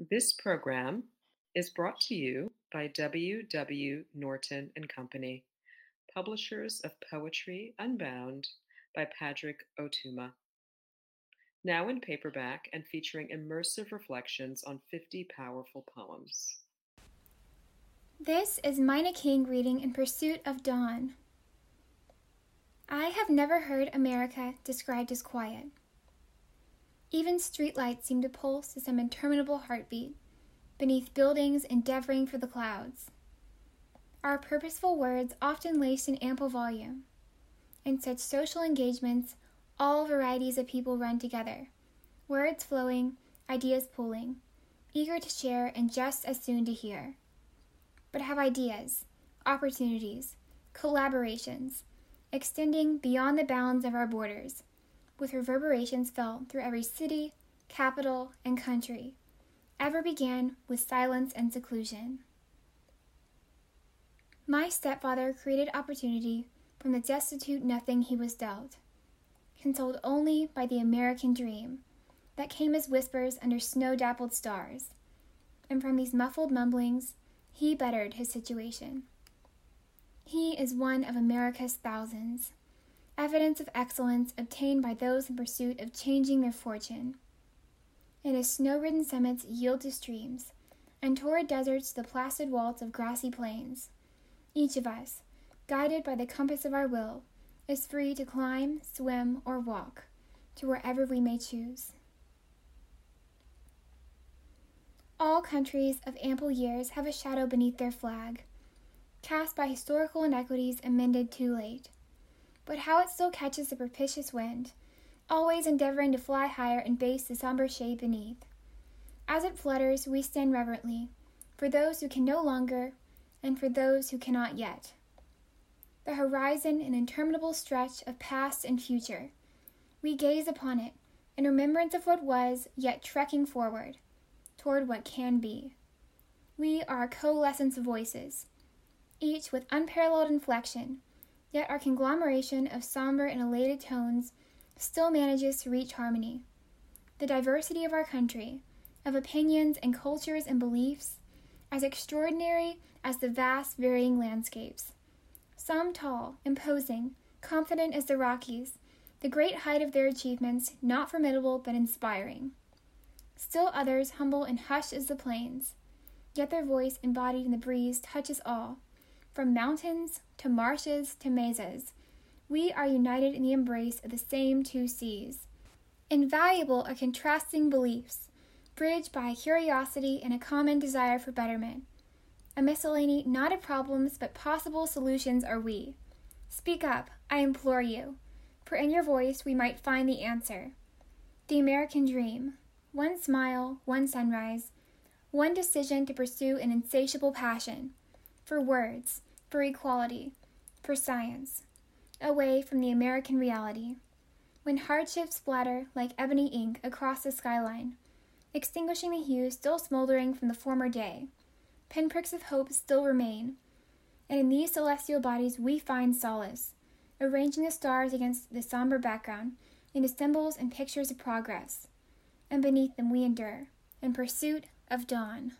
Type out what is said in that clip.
This program is brought to you by W. W. Norton and Company, publishers of Poetry Unbound by Padraig Ó Tuama. Now in paperback and featuring immersive reflections on 50 powerful poems. This is Mina King reading In Pursuit of Dawn. I have never heard America described as quiet. Even streetlights seem to pulse to some interminable heartbeat, beneath buildings endeavoring for the clouds. Our purposeful words often laced in ample volume. In such social engagements, all varieties of people run together, words flowing, ideas pooling, eager to share and just as soon to hear. But have ideas, opportunities, collaborations, extending beyond the bounds of our borders, with reverberations felt through every city, capital, and country, ever began with silence and seclusion. My stepfather created opportunity from the destitute nothing he was dealt, consoled only by the American dream that came as whispers under snow dappled stars, and from these muffled mumblings he bettered his situation. He is one of America's thousands, evidence of excellence obtained by those in pursuit of changing their fortune. And his snow ridden summits yield to streams, and torrid deserts the placid walls of grassy plains. Each of us, guided by the compass of our will, is free to climb, swim, or walk to wherever we may choose. All countries of ample years have a shadow beneath their flag cast by historical inequities amended too late. But how it still catches the propitious wind, always endeavoring to fly higher and base the somber shade beneath. As it flutters, we stand reverently, for those who can no longer, and for those who cannot yet. The horizon, an interminable stretch of past and future. We gaze upon it, in remembrance of what was, yet trekking forward, toward what can be. We are a coalescence of voices, each with unparalleled inflection, yet our conglomeration of somber and elated tones still manages to reach harmony. The diversity of our country, of opinions and cultures and beliefs, as extraordinary as the vast varying landscapes. Some tall, imposing, confident as the Rockies, the great height of their achievements not formidable but inspiring. Still others humble and hushed as the plains, yet their voice embodied in the breeze touches all from mountains to marshes to mesas, we are united in the embrace of the same two seas. Invaluable are contrasting beliefs, bridged by curiosity and a common desire for betterment. A miscellany not of problems but possible solutions are we. Speak up, I implore you, for in your voice we might find the answer. The American dream one smile, one sunrise, one decision to pursue an insatiable passion. For words, for equality, for science, away from the American reality. When hardships splatter like ebony ink across the skyline, extinguishing the hues still smoldering from the former day, pinpricks of hope still remain, and in these celestial bodies we find solace, arranging the stars against the somber background into symbols and pictures of progress, and beneath them we endure, in pursuit of dawn.